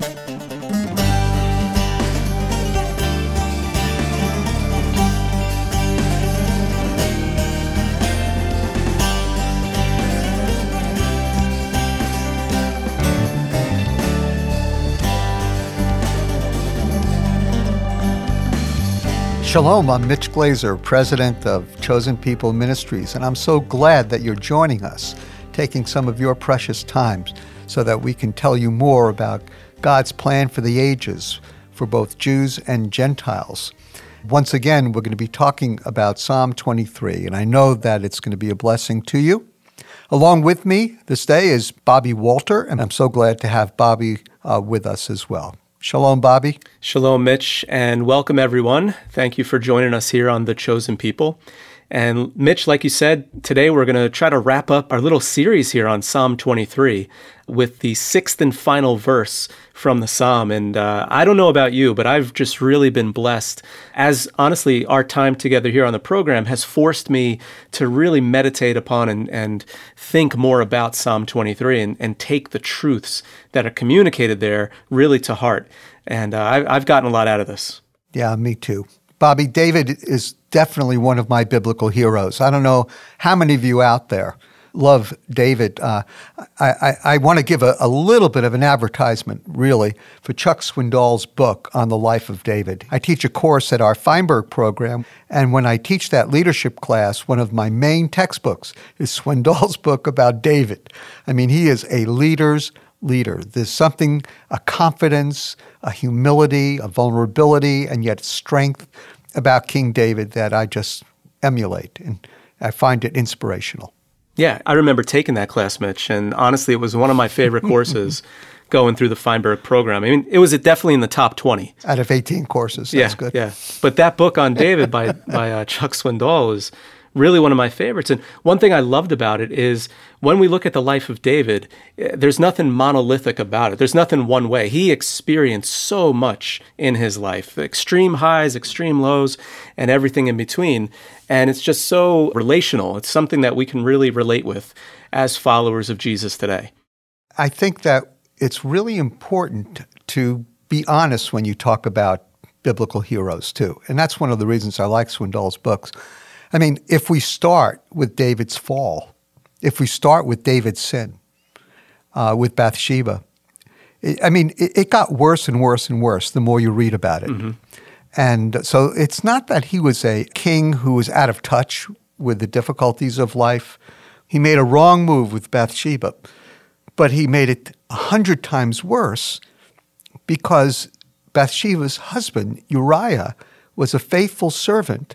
Shalom, I'm Mitch Glaser, president of Chosen People Ministries, and I'm so glad that you're joining us, taking some of your precious times so that we can tell you more about God's plan for the ages for both Jews and Gentiles. Once again, we're going to be talking about Psalm 23, and I know that it's going to be a blessing to you. Along with me this day is Bobby Walter, and I'm so glad to have Bobby uh, with us as well. Shalom, Bobby. Shalom, Mitch, and welcome everyone. Thank you for joining us here on The Chosen People. And Mitch, like you said, today we're going to try to wrap up our little series here on Psalm 23 with the sixth and final verse from the Psalm. And uh, I don't know about you, but I've just really been blessed as honestly, our time together here on the program has forced me to really meditate upon and, and think more about Psalm 23 and, and take the truths that are communicated there really to heart. And uh, I've gotten a lot out of this. Yeah, me too. Bobby, David is definitely one of my biblical heroes. I don't know how many of you out there love David. Uh, I, I, I want to give a, a, little bit of an advertisement, really, for Chuck Swindoll's book on the life of David. I teach a course at our Feinberg program, and when I teach that leadership class, one of my main textbooks is Swindoll's book about David. I mean, he is a leader's leader. There's something, a confidence, a humility, a vulnerability, and yet strength about King David that I just emulate. And I find it inspirational. Yeah, I remember taking that class, Mitch, and honestly, it was one of my favorite courses going through the Feinberg program. I mean, it was definitely in the top 20. Out of 18 courses. That's yeah, good. Yeah. But that book on David by, by uh, Chuck Swindoll was really one of my favorites. And one thing I loved about it is when we look at the life of David, eh, there's nothing monolithic about it. There's nothing one way. He experienced so much in his life extreme highs, extreme lows, and everything in between. And it's just so relational. It's something that we can really relate with as followers of Jesus today. I think that it's really important to be honest when you talk about biblical heroes, too. And that's one of the reasons I like Swindoll's books I mean, if we start with David's fall, if we start with David's sin, uh, with Bathsheba, it, I mean, it, it, got worse and worse and worse the more you read about it. Mm-hmm. And so it's not that he was a king who was out of touch with the difficulties of life. He made a wrong move with Bathsheba, but he made it a hundred times worse because Bathsheba's husband, Uriah, was a faithful servant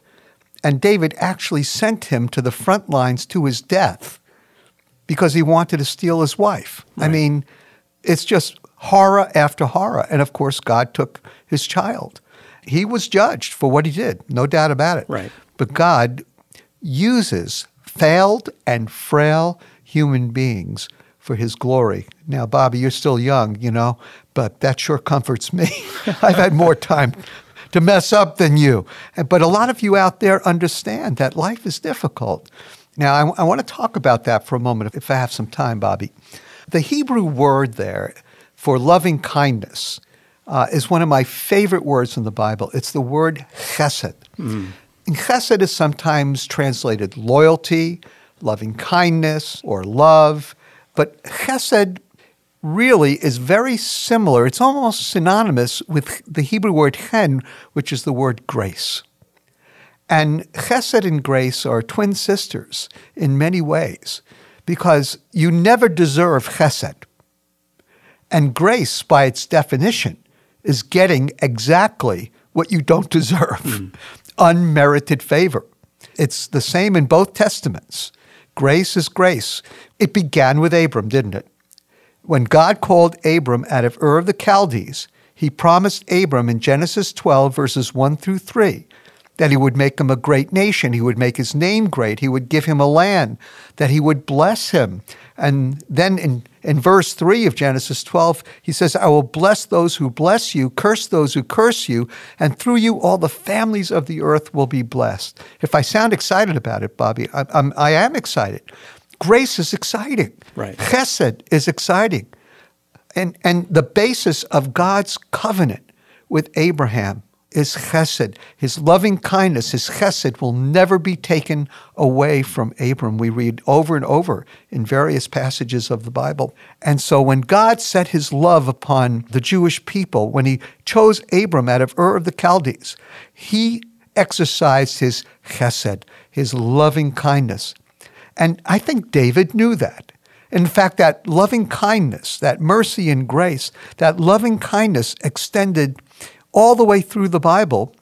and David actually sent him to the front lines to his death because he wanted to steal his wife. Right. I mean, it's just horror after horror. And of course, God took his child. He was judged for what he did, no doubt about it. Right. But God uses failed and frail human beings for his glory. Now, Bobby, you're still young, you know, but that sure comforts me. I've had more time to mess up than you. But a lot of you out there understand that life is difficult. Now, I, I want to talk about that for a moment, if I have some time, Bobby. The Hebrew word there for loving kindness uh, is one of my favorite words in the Bible. It's the word chesed. Mm. And chesed is sometimes translated loyalty, loving kindness, or love. But chesed really is very similar. It's almost synonymous with the Hebrew word chen, which is the word grace. And chesed and grace are twin sisters in many ways because you never deserve chesed. And grace, by its definition, is getting exactly what you don't deserve mm. unmerited favor. It's the same in both testaments. Grace is grace. It began with Abram, didn't it? When God called Abram out of Ur of the Chaldees, he promised Abram in Genesis 12, verses 1 through 3, that he would make him a great nation, he would make his name great, he would give him a land, that he would bless him. And then in, in verse 3 of Genesis 12, he says, I will bless those who bless you, curse those who curse you, and through you all the families of the earth will be blessed. If I sound excited about it, Bobby, I, I'm, I am excited Grace is exciting. Right. Chesed is exciting. And, and the basis of God's covenant with Abraham is chesed. His loving kindness, his chesed, will never be taken away from Abram. We read over and over in various passages of the Bible. And so when God set his love upon the Jewish people, when he chose Abram out of Ur of the Chaldees, he exercised his chesed, his loving kindness. And I think David knew that. In fact, that loving kindness, that mercy and grace, that loving kindness extended all the way through the Bible.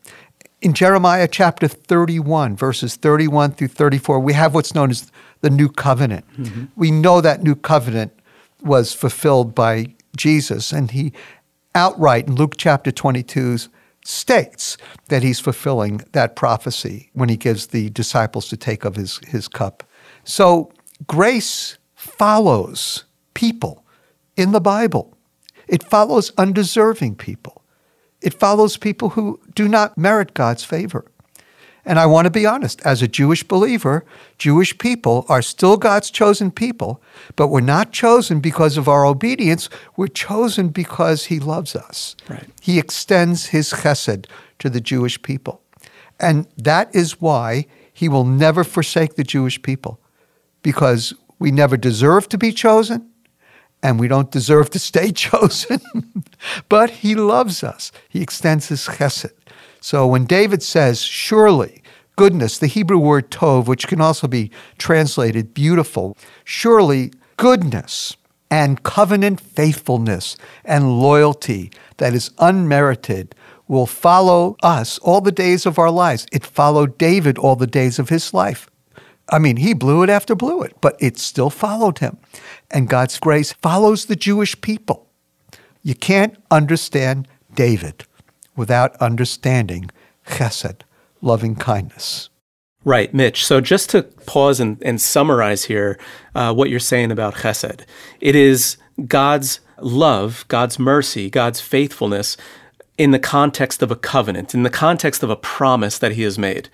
In Jeremiah chapter 31, verses 31 through 34, we have what's known as the New Covenant. Mm-hmm. We know that New Covenant was fulfilled by Jesus, and he outright in Luke chapter 22 states that he's fulfilling that prophecy when he gives the disciples to take of his, his cup. So grace follows people in the Bible. It follows undeserving people. It follows people who do not merit God's favor. And I want to be honest, as a Jewish believer, Jewish people are still God's chosen people, but we're not chosen because of our obedience. We're chosen because He loves us. Right. He extends His chesed to the Jewish people. And that is why He will never forsake the Jewish people, because we never deserve to be chosen, and we don't deserve to stay chosen, but he loves us. He extends his chesed. So when David says, surely, goodness, the Hebrew word tov, which can also be translated beautiful, surely goodness and covenant faithfulness and loyalty that is unmerited will follow us all the days of our lives. It followed David all the days of his life. I mean, he blew it after blew it, but it still followed him. And God's grace follows the Jewish people. You can't understand David without understanding chesed, loving kindness. Right, Mitch. So just to pause and, and summarize here uh, what you're saying about chesed, it is God's love, God's mercy, God's faithfulness in the context of a covenant, in the context of a promise that he has made.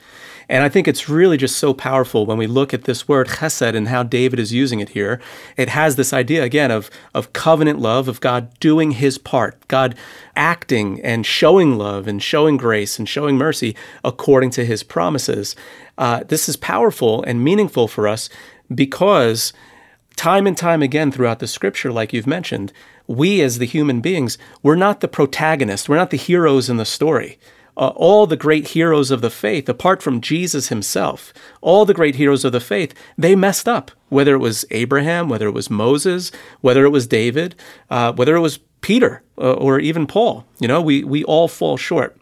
And I think it's really just so powerful when we look at this word chesed and how David is using it here. It has this idea again of, of covenant love, of God doing his part, God acting and showing love and showing grace and showing mercy according to his promises. Uh, this is powerful and meaningful for us because time and time again throughout the scripture, like you've mentioned, we as the human beings, we're not the protagonists, we're not the heroes in the story uh, all the great heroes of the faith, apart from Jesus himself, all the great heroes of the faith, they messed up. Whether it was Abraham, whether it was Moses, whether it was David, uh, whether it was Peter uh, or even Paul, you know, we, we all fall short.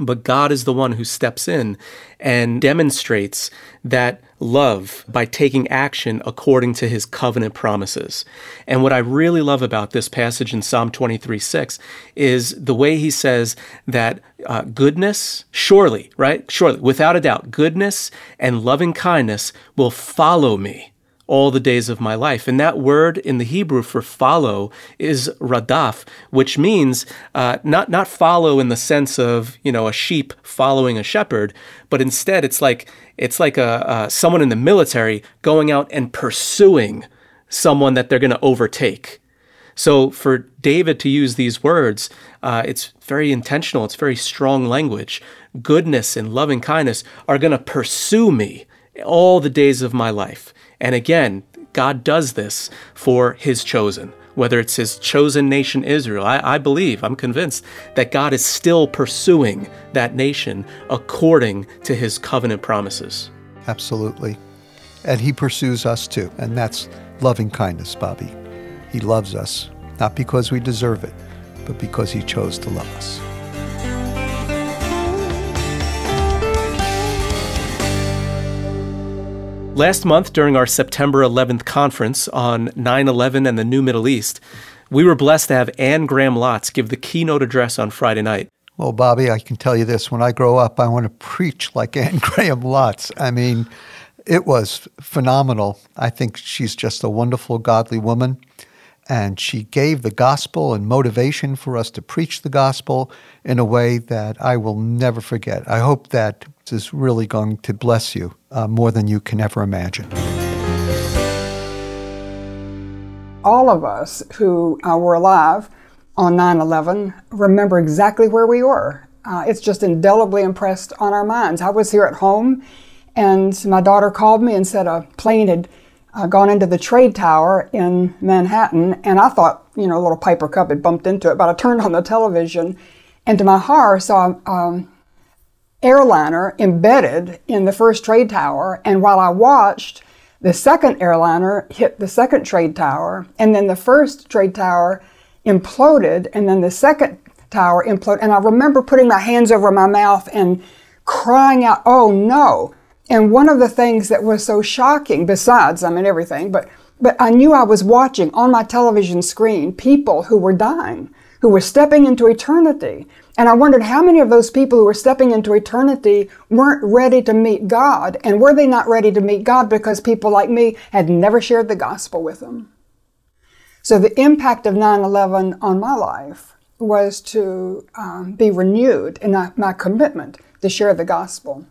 But God is the one who steps in and demonstrates that love by taking action according to his covenant promises. And what I really love about this passage in Psalm 23 6 is the way he says that uh, goodness, surely, right? Surely, without a doubt, goodness and loving kindness will follow me all the days of my life. And that word in the Hebrew for follow is radaf, which means uh, not not follow in the sense of you know a sheep following a shepherd, but instead it's like it's like a, someone in the military going out and pursuing someone that they're going to overtake. So for David to use these words, uh, it's very intentional. It's very strong language. Goodness and loving kindness are going to pursue me all the days of my life. And again, God does this for his chosen, whether it's his chosen nation Israel. I, I, believe, I'm convinced that God is still pursuing that nation according to his covenant promises. Absolutely. And he pursues us too. And that's loving kindness, Bobby. He loves us, not because we deserve it, but because he chose to love us. Last month, during our September 11th conference on 9 11 and the New Middle East, we were blessed to have Anne Graham Lotz give the keynote address on Friday night. Well, Bobby, I can tell you this when I grow up, I want to preach like Anne Graham Lotz. I mean, it was phenomenal. I think she's just a wonderful, godly woman. And she gave the gospel and motivation for us to preach the gospel in a way that I will never forget. I hope that this is really going to bless you uh, more than you can ever imagine. All of us who uh, were alive on 9 11 remember exactly where we were. Uh, it's just indelibly impressed on our minds. I was here at home, and my daughter called me and said a plane had uh, gone into the trade tower in Manhattan, and I thought, you know, a little Piper Cub had bumped into it, but I turned on the television, and to my horror, saw um, airliner embedded in the first trade tower. And while I watched, the second airliner hit the second trade tower, and then the first trade tower imploded, and then the second tower imploded. And I remember putting my hands over my mouth and crying out, Oh no! And one of the things that was so shocking, besides, I mean, everything, but, but I knew I was watching on my television screen people who were dying, who were stepping into eternity. And I wondered how many of those people who were stepping into eternity weren't ready to meet God. And were they not ready to meet God because people like me had never shared the gospel with them? So the impact of 9 11 on my life was to um, be renewed in my commitment to share the gospel.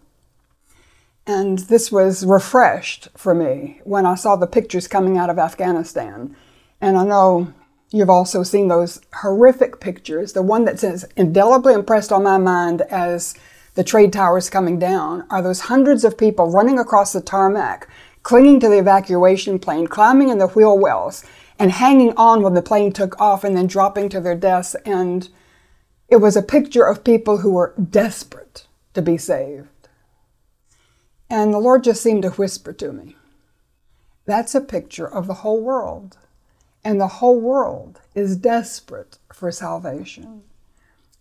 And this was refreshed for me when I saw the pictures coming out of Afghanistan. And I know you've also seen those horrific pictures. The one that's indelibly impressed on my mind as the trade towers coming down are those hundreds of people running across the tarmac, clinging to the evacuation plane, climbing in the wheel wells, and hanging on when the plane took off and then dropping to their deaths. And it was a picture of people who were desperate to be saved. And the Lord just seemed to whisper to me, That's a picture of the whole world. And the whole world is desperate for salvation.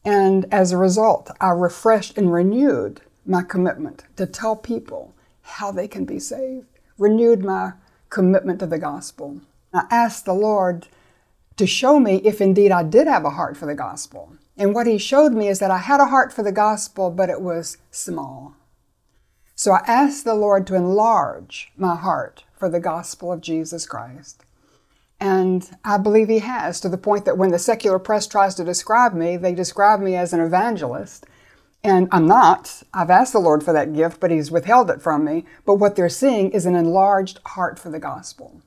And as a result, I refreshed and renewed my commitment to tell people how they can be saved, renewed my commitment to the gospel. I asked the Lord to show me if indeed I did have a heart for the gospel. And what He showed me is that I had a heart for the gospel, but it was small. So I asked the Lord to enlarge my heart for the gospel of Jesus Christ. And I believe He has, to the point that when the secular press tries to describe me, they describe me as an evangelist. And I'm not. I've asked the Lord for that gift, but He's withheld it from me. But what they're seeing is an enlarged heart for the gospel.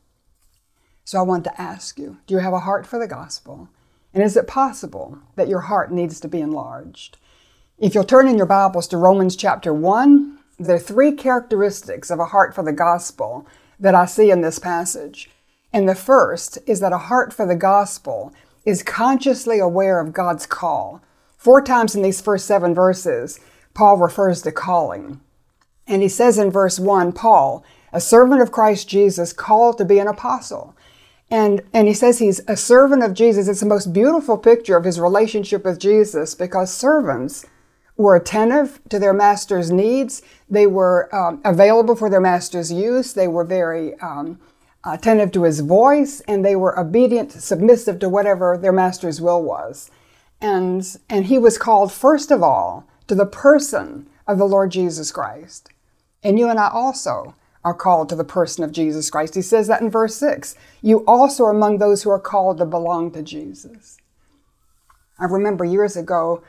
So I want to ask you do you have a heart for the gospel? And is it possible that your heart needs to be enlarged? If you'll turn in your Bibles to Romans chapter 1, there are three characteristics of a heart for the gospel that I see in this passage. And the first is that a heart for the gospel is consciously aware of God's call. Four times in these first seven verses, Paul refers to calling. And he says in verse 1 Paul, a servant of Christ Jesus, called to be an apostle. And, and he says he's a servant of Jesus. It's the most beautiful picture of his relationship with Jesus because servants were attentive to their master's needs. They were um, available for their master's use. They were very um, attentive to his voice, and they were obedient, submissive to whatever their master's will was. And, and he was called, first of all, to the person of the Lord Jesus Christ. And you and I also are called to the person of Jesus Christ. He says that in verse 6. You also are among those who are called to belong to Jesus. I remember years ago,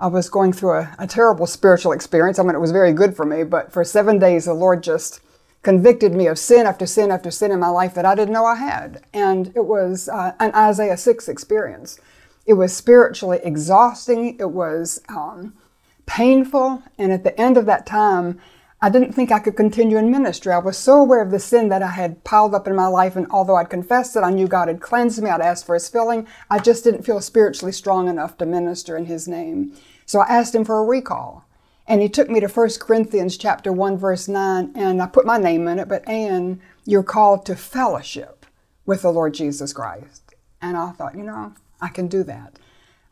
I was going through a, a, terrible spiritual experience. I mean, it was very good for me, but for seven days, the Lord just convicted me of sin after sin after sin in my life that I didn't know I had. And it was uh, an Isaiah 6 experience. It was spiritually exhausting, it was um, painful, and at the end of that time, I didn't think I could continue in ministry. I was so aware of the sin that I had piled up in my life, and although I'd confessed it, I knew God had cleansed me, I'd asked for His filling, I just didn't feel spiritually strong enough to minister in His name. So I asked Him for a recall. And He took me to 1 Corinthians chapter 1, verse 9, and I put my name in it, but Anne, you're called to fellowship with the Lord Jesus Christ. And I thought, you know, I can do that.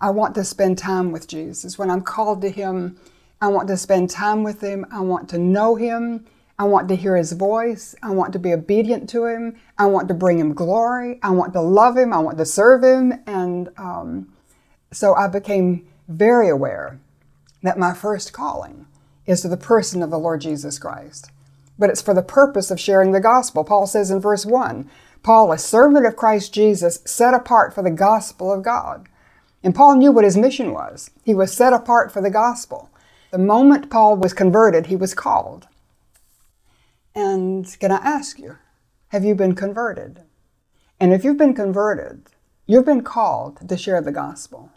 I want to spend time with Jesus. When I'm called to Him, I want to spend time with Him. I want to know Him. I want to hear His voice. I want to be obedient to Him. I want to bring Him glory. I want to love Him. I want to serve Him. And um, so I became very aware that my first calling is to the person of the Lord Jesus Christ. But it's for the purpose of sharing the gospel. Paul says in verse 1 Paul, a servant of Christ Jesus, set apart for the gospel of God. And Paul knew what his mission was. He was set apart for the gospel. The moment Paul was converted, he was called. And can I ask you, have you been converted? And if you've been converted, you've been called to share the gospel.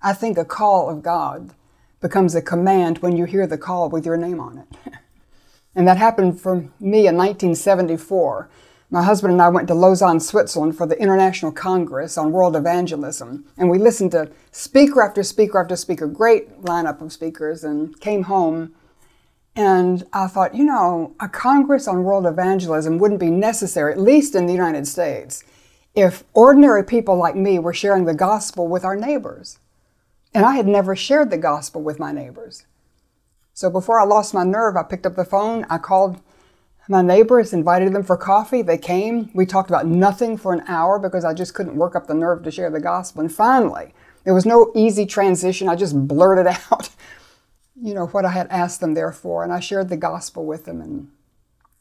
I think a call of God becomes a command when you hear the call with your name on it. and that happened for me in 1974. My husband and I went to Lausanne, Switzerland for the International Congress on World Evangelism. And we listened to speaker after speaker after speaker, great lineup of speakers, and came home. And I thought, you know, a Congress on World Evangelism wouldn't be necessary, at least in the United States, if ordinary people like me were sharing the gospel with our neighbors. And I had never shared the gospel with my neighbors. So before I lost my nerve, I picked up the phone, I called my neighbors, invited them for coffee. They came. We talked about nothing for an hour because I just couldn't work up the nerve to share the gospel. And finally, there was no easy transition. I just blurted out, you know, what I had asked them there for. And I shared the gospel with them and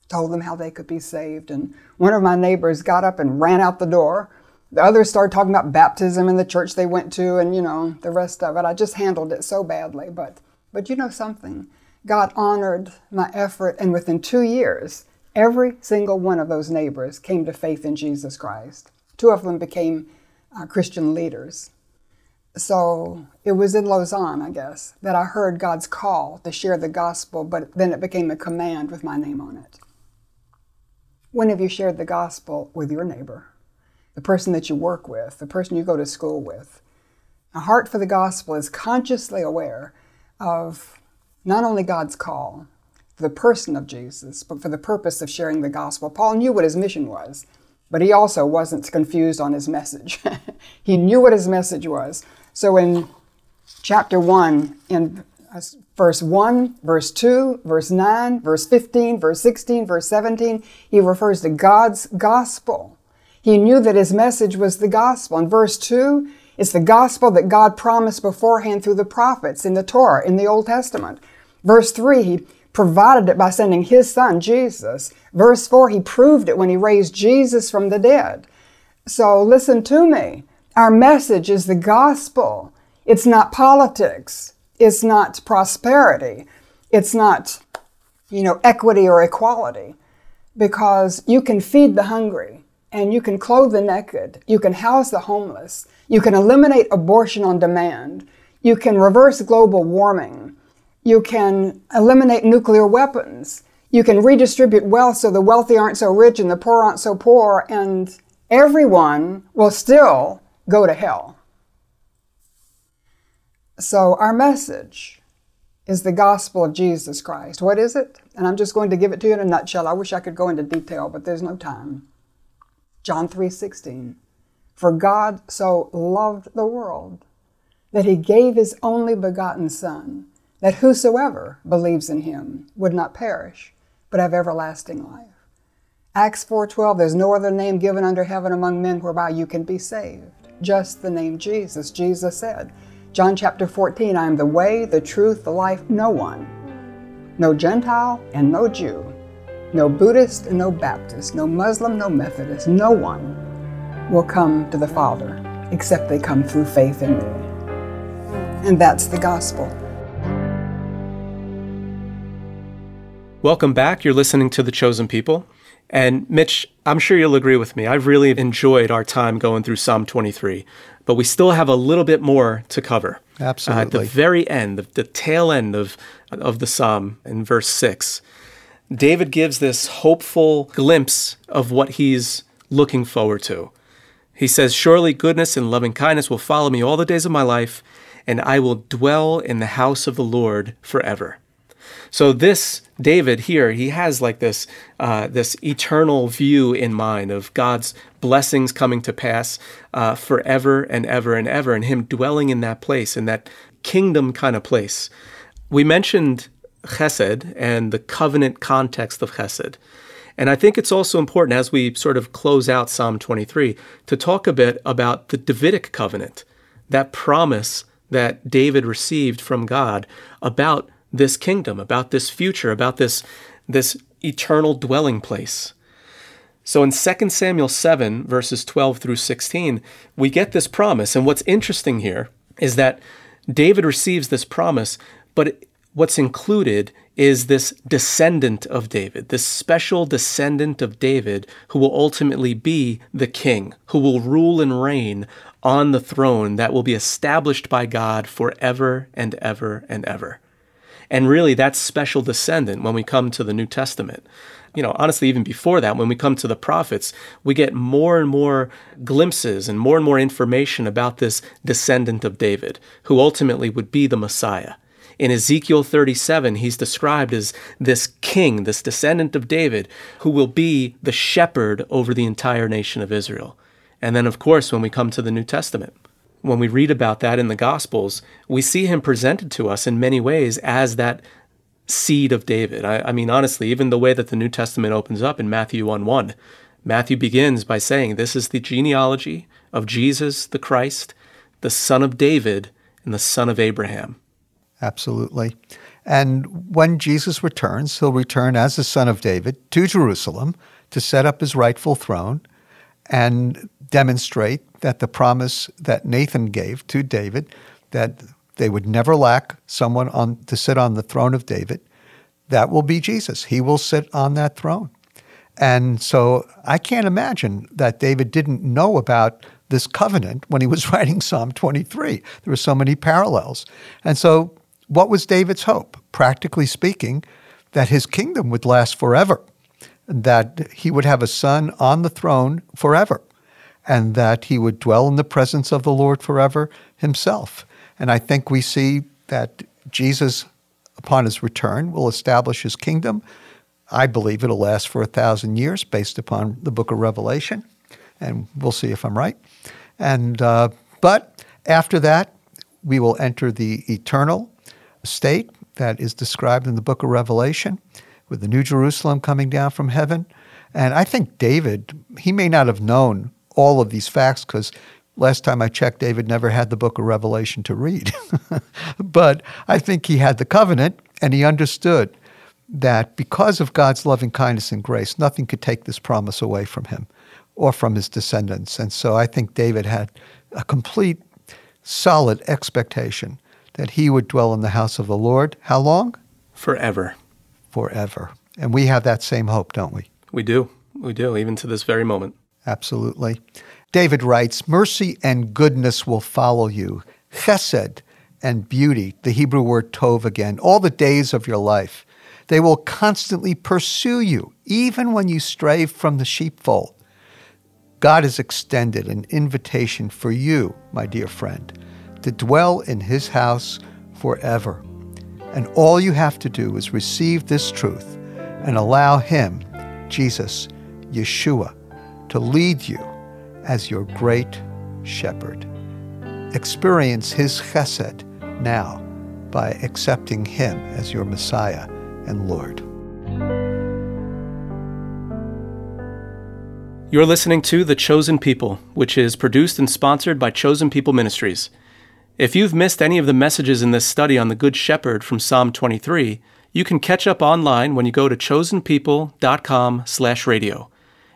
told them how they could be saved. And one of my neighbors got up and ran out the door. The others started talking about baptism and the church they went to and, you know, the rest of it. I just handled it so badly. But, but you know something? God honored my effort, and within two years, every single one of those neighbors came to faith in Jesus Christ. Two of them became uh, Christian leaders. So it was in Lausanne, I guess, that I heard God's call to share the gospel, but then it became a command with my name on it. When have you shared the gospel with your neighbor, the person that you work with, the person you go to school with? A heart for the gospel is consciously aware of not only God's call, for the person of Jesus, but for the purpose of sharing the gospel. Paul knew what his mission was, but he also wasn't confused on his message. he knew what his message was. So in chapter 1, in verse 1, verse 2, verse 9, verse 15, verse 16, verse 17, he refers to God's gospel. He knew that his message was the gospel. In verse 2, it's the gospel that God promised beforehand through the prophets in the Torah, in the Old Testament. Verse 3, he provided it by sending his son, Jesus. Verse 4, he proved it when he raised Jesus from the dead. So listen to me. Our message is the gospel. It's not politics. It's not prosperity. It's not, you know, equity or equality. Because you can feed the hungry and you can clothe the naked. You can house the homeless. You can eliminate abortion on demand. You can reverse global warming. You can eliminate nuclear weapons. You can redistribute wealth so the wealthy aren't so rich and the poor aren't so poor, and everyone will still go to hell. So, our message is the gospel of Jesus Christ. What is it? And I'm just going to give it to you in a nutshell. I wish I could go into detail, but there's no time. John 3:16. For God so loved the world that he gave his only begotten son that whosoever believes in him would not perish, but have everlasting life. Acts 4:12 There's no other name given under heaven among men whereby you can be saved. Just the name Jesus. Jesus said, John chapter 14, I am the way, the truth, the life. No one, no Gentile and no Jew, no Buddhist and no Baptist, no Muslim, no Methodist, no one will come to the Father except they come through faith in me. And that's the gospel. Welcome back. You're listening to The Chosen People. And Mitch, I'm sure you'll agree with me. I've really enjoyed our time going through Psalm 23, but we still have a little bit more to cover. Absolutely. Uh, at the very end, the, the tail end of, of the Psalm in verse 6, David gives this hopeful glimpse of what he's looking forward to. He says, Surely goodness and loving kindness will follow me all the days of my life, and I will dwell in the house of the Lord forever. So this David here, he has like this uh, this eternal view in mind of God's blessings coming to pass uh, forever and ever and ever, and him dwelling in that place, in that kingdom kind of place. We mentioned Chesed and the covenant context of Chesed. And I think it's also important as we sort of close out Psalm 23 to talk a bit about the Davidic covenant, that promise that David received from God about this kingdom, about this future, about this, this eternal dwelling place. So in 2 Samuel 7, verses 12 through 16, we get this promise. And what's interesting here is that David receives this promise, but what's included is this descendant of David, this special descendant of David who will ultimately be the king, who will rule and reign on the throne that will be established by God forever and ever and ever. And really, that special descendant, when we come to the New Testament, you know, honestly, even before that, when we come to the prophets, we get more and more glimpses and more and more information about this descendant of David, who ultimately would be the Messiah. In Ezekiel 37, he's described as this king, this descendant of David, who will be the shepherd over the entire nation of Israel. And then, of course, when we come to the New Testament, when we read about that in the Gospels, we see him presented to us in many ways as that seed of David. I, I, mean, honestly, even the way that the New Testament opens up in Matthew 1 1, Matthew begins by saying, This is the genealogy of Jesus the Christ, the son of David, and the son of Abraham. Absolutely. And when Jesus returns, he'll return as the son of David to Jerusalem to set up his rightful throne and demonstrate that the promise that Nathan gave to David that they would never lack someone on to sit on the throne of David, that will be Jesus. He will sit on that throne. And so I can't imagine that David didn't know about this covenant when he was writing Psalm 23. There were so many parallels. And so what was David's hope? Practically speaking, that his kingdom would last forever, that he would have a son on the throne forever, and that he would dwell in the presence of the Lord forever himself. And I think we see that Jesus, upon his return, will establish his kingdom. I believe it'll last for a thousand years based upon the book of Revelation. And we'll see if I'm right. And, uh, but after that, we will enter the eternal state that is described in the book of Revelation with the New Jerusalem coming down from heaven. And I think David, he may not have known all of these facts because last time I checked, David never had the book of Revelation to read. but I think he had the covenant and he understood that because of God's loving kindness and grace, nothing could take this promise away from him or from his descendants. And so I think David had a complete, solid expectation that he would dwell in the house of the Lord. How long? Forever. Forever. And we have that same hope, don't we? We do. We do, even to this very moment. Absolutely. David writes Mercy and goodness will follow you, chesed and beauty, the Hebrew word tov again, all the days of your life. They will constantly pursue you, even when you stray from the sheepfold. God has extended an invitation for you, my dear friend to dwell in his house forever. And all you have to do is receive this truth and allow him, Jesus, Yeshua, to lead you as your great shepherd. Experience his chesed now by accepting him as your Messiah and Lord. You're listening to The Chosen People, which is produced and sponsored by Chosen People Ministries. If you've missed any of the messages in this study on the Good Shepherd from Psalm 23, you can catch up online when you go to chosenpeople.com/radio.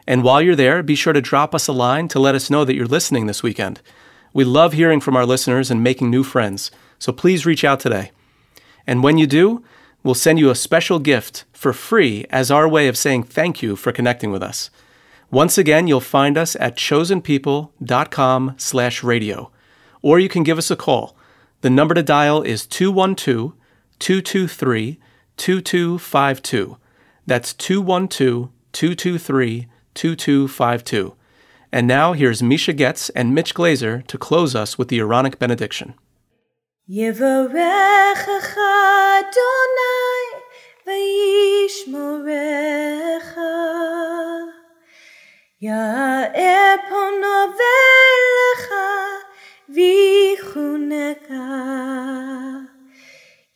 And while you're there, be sure to drop us a line to let us know that you're listening this weekend. We love hearing from our listeners and making new friends, so please reach out today. And when you do, we'll send you a special gift for free as our way of saying thank you for connecting with us. Once again, you'll find us at chosenpeople.com/radio or you can give us a call. The number to dial is 212 223 2252. That's 212 223 2252. And now here's Misha Goetz and Mitch Glaser to close us with the Aaronic benediction.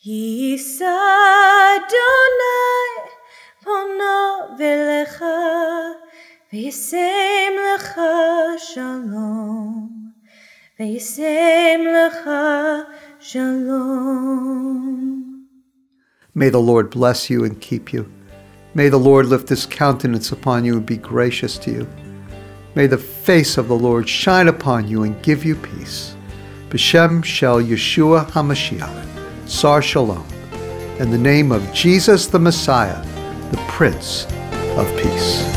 Yisa Donai pono velecha lecha shalom lecha shalom May the Lord bless you and keep you. May the Lord lift his countenance upon you and be gracious to you. May the face of the Lord shine upon you and give you peace. B'Shem Shel Yeshua HaMashiach. Sar Shalom. in the name of Jesus the Messiah, the Prince of Peace.